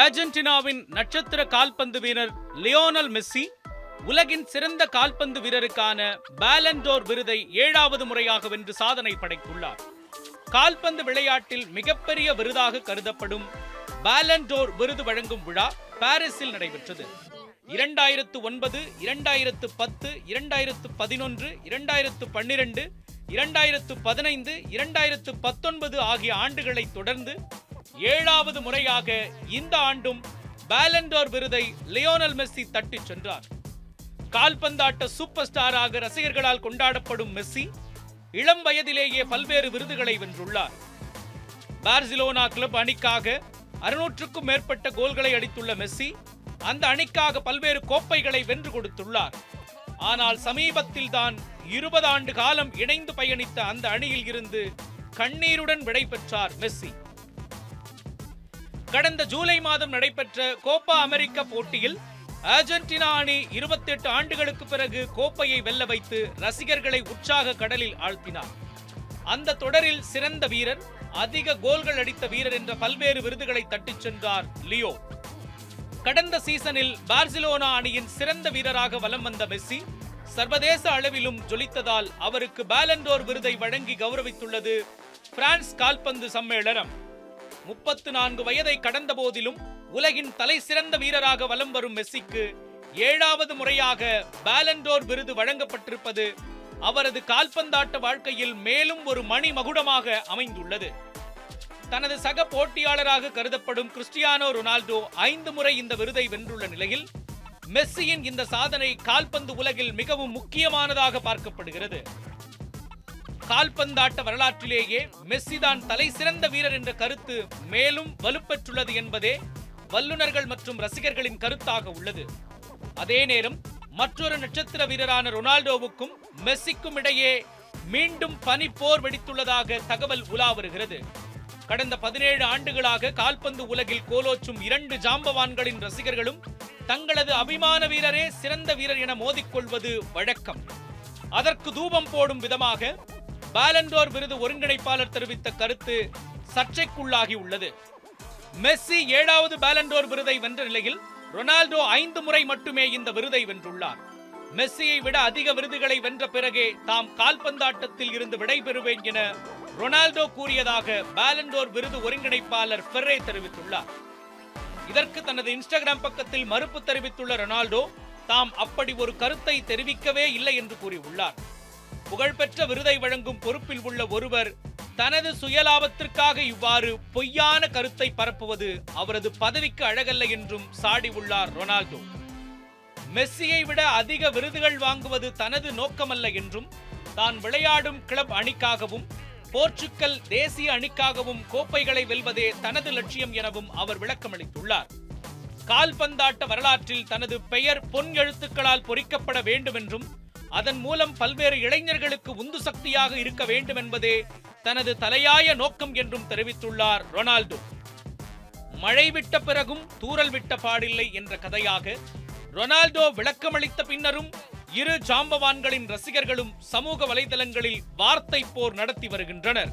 அர்ஜென்டினாவின் நட்சத்திர கால்பந்து வீரர் லியோனல் மெஸ்ஸி உலகின் சிறந்த கால்பந்து வீரருக்கான பேலண்டோர் விருதை ஏழாவது முறையாக வென்று சாதனை படைத்துள்ளார். கால்பந்து விளையாட்டில் மிகப்பெரிய விருதாக கருதப்படும் பேலண்டோர் விருது வழங்கும் விழா பாரிஸில் நடைபெற்றது. இரண்டாயிரத்து ஒன்பது இரண்டாயிரத்து பத்து இரண்டாயிரத்து பதினொன்று இரண்டாயிரத்து பன்னிரண்டு இரண்டாயிரத்து பதினைந்து இரண்டாயிரத்து பத்தொன்பது ஆகிய ஆண்டுகளை தொடர்ந்து ஏழாவது முறையாக இந்த ஆண்டும் பேலண்டோர் விருதை லியோனல் மெஸ்ஸி தட்டிச் சென்றார். கால்பந்தாட்ட சூப்பர் ஸ்டாராக ரசிகர்களால் கொண்டாடப்படும் மெஸ்ஸி இளம் வயதிலேயே பல்வேறு விருதுகளை வென்றுள்ளார். பார்சிலோனா கிளப் அணிக்காக அறுநூற்றுக்கும் மேற்பட்ட கோல்களை அடித்துள்ள மெஸ்ஸி அந்த அணிக்காக பல்வேறு கோப்பைகளை வென்று கொடுத்துள்ளார். ஆனால் சமீபத்தில் தான் இருபது ஆண்டு காலம் இணைந்து பயணித்த அந்த அணியில் இருந்து கண்ணீருடன் விடைபெற்றார் மெஸ்ஸி. கடந்த ஜூலை மாதம் நடைபெற்ற கோப்பா அமெரிக்க போட்டியில் அர்ஜென்டினா அணி 28 ஆண்டுகளுக்கு பிறகு கோப்பையை வெல்ல வைத்து ரசிகர்களை உற்சாக கடலில் ஆழ்த்தினார். அந்த தொடரில் சிறந்த வீரர் அதிக கோல்கள் அடித்த வீரர் என்ற பல்வேறு விருதுகளை தட்டிச் சென்றார் லியோ. கடந்த சீசனில் பார்சிலோனா அணியின் சிறந்த வீரராக வலம் வந்த மெஸ்ஸி சர்வதேச அளவிலும் ஜொலித்ததால் அவருக்கு பேலண்டோர் விருதை வழங்கி கௌரவித்துள்ளது பிரான்ஸ் கால்பந்து சம்மேளனம். முப்பத்து நான்கு வயதை கடந்த போதிலும் உலகின் தலை சிறந்த வீரராக வலம் வரும் மெஸ்ஸிக்கு ஏழாவது முறையாக பேலண்டோர் விருது வழங்கப்பட்டிருப்பது அவரது கால்பந்தாட்ட வாழ்க்கையில் மேலும் ஒரு மணி மகுடமாக அமைந்துள்ளது. தனது சக போட்டியாளராக கருதப்படும் கிறிஸ்டியானோ ரொனால்டோ ஐந்து முறை இந்த விருதை வென்றுள்ள நிலையில் மெஸ்ஸியின் இந்த சாதனை கால்பந்து உலகில் மிகவும் முக்கியமானதாக பார்க்கப்படுகிறது. கால்பந்தாட்ட வரலாற்றிலேயே மெஸ்ஸி தான் தலை சிறந்த வீரர் என்ற கருத்து மேலும் வலுப்பெற்றுள்ளது என்பதே வல்லுநர்கள் மற்றும் ரசிகர்களின் கருத்தாக உள்ளது. அதே நேரம் மற்றொரு நட்சத்திர வீரரான ரொனால்டோவுக்கும் மெஸ்ஸிக்கும் இடையே மீண்டும் பனி போர் வெடித்துள்ளதாக தகவல் உலா வருகிறது. கடந்த பதினேழு ஆண்டுகளாக கால்பந்து உலகில் கோலோச்சும் இரண்டு ஜாம்பவான்களின் ரசிகர்களும் தங்களது அபிமான வீரரே சிறந்த வீரர் என மோதிக்கொள்வது வழக்கம். அதற்கு தூபம் போடும் விதமாக பாலண்டோர் விருது ஒருங்கிணைப்பாளர் தெரிவித்த கருத்து சர்ச்சைக்குள்ளாகி உள்ளது. மெஸ்ஸி ஏழாவது பாலண்டோர் விருதை வென்ற நிலையில் ரொனால்டோ ஐந்து முறை மட்டுமே இந்த விருதை வென்றுள்ளார். மெஸ்ஸியை விட அதிக விருதுகளை வென்ற பிறகே தாம் கால்பந்தாட்டத்தில் இருந்து விடைபெறுவேன் என ரொனால்டோ கூறியதாக பாலண்டோர் விருது ஒருங்கிணைப்பாளர் ஃபெர்ரே தெரிவித்துள்ளார். இதற்கு தனது இன்ஸ்டாகிராம் பக்கத்தில் மறுப்பு தெரிவித்துள்ள ரொனால்டோ தாம் அப்படி ஒரு கருத்தை தெரிவிக்கவே இல்லை என்று கூறியுள்ளார். புகழ்பெற்ற விருதை வழங்கும் பொறுப்பில் உள்ள ஒருவர் தனது சுயலாபத்திற்காக இவ்வாறு பொய்யான கருத்தை பரப்புவது அவரது பதவிக்கு அழகல்ல என்றும் சாடியுள்ளார் ரொனால்டோ. மெஸ்ஸியை விட அதிக விருதுகள் வாங்குவது தனது நோக்கமல்ல என்றும் தான் விளையாடும் கிளப் அணிக்காகவும் போர்ச்சுக்கல் தேசிய அணிக்காகவும் கோப்பைகளை வெல்வதே தனது லட்சியம் எனவும் அவர் விளக்கமளித்துள்ளார். கால்பந்தாட்ட வரலாற்றில் தனது பெயர் பொன் எழுத்துக்களால் பொறிக்கப்பட வேண்டும் என்றும் அதன் மூலம் பல்வேறு இளைஞர்களுக்கு உந்து சக்தியாக இருக்க வேண்டும் என்பதே தனது தலையாய நோக்கம் என்றும் தெரிவித்துள்ளார் ரொனால்டோ. மழை விட்ட பிறகும் தூறல் விட்ட பாடில்லை என்ற கதையாக ரொனால்டோ விளக்கமளித்த பின்னரும் இரு ஜாம்பவான்களின் ரசிகர்களும் சமூக வலைதளங்களில் வார்த்தை போர் நடத்தி வருகின்றனர்.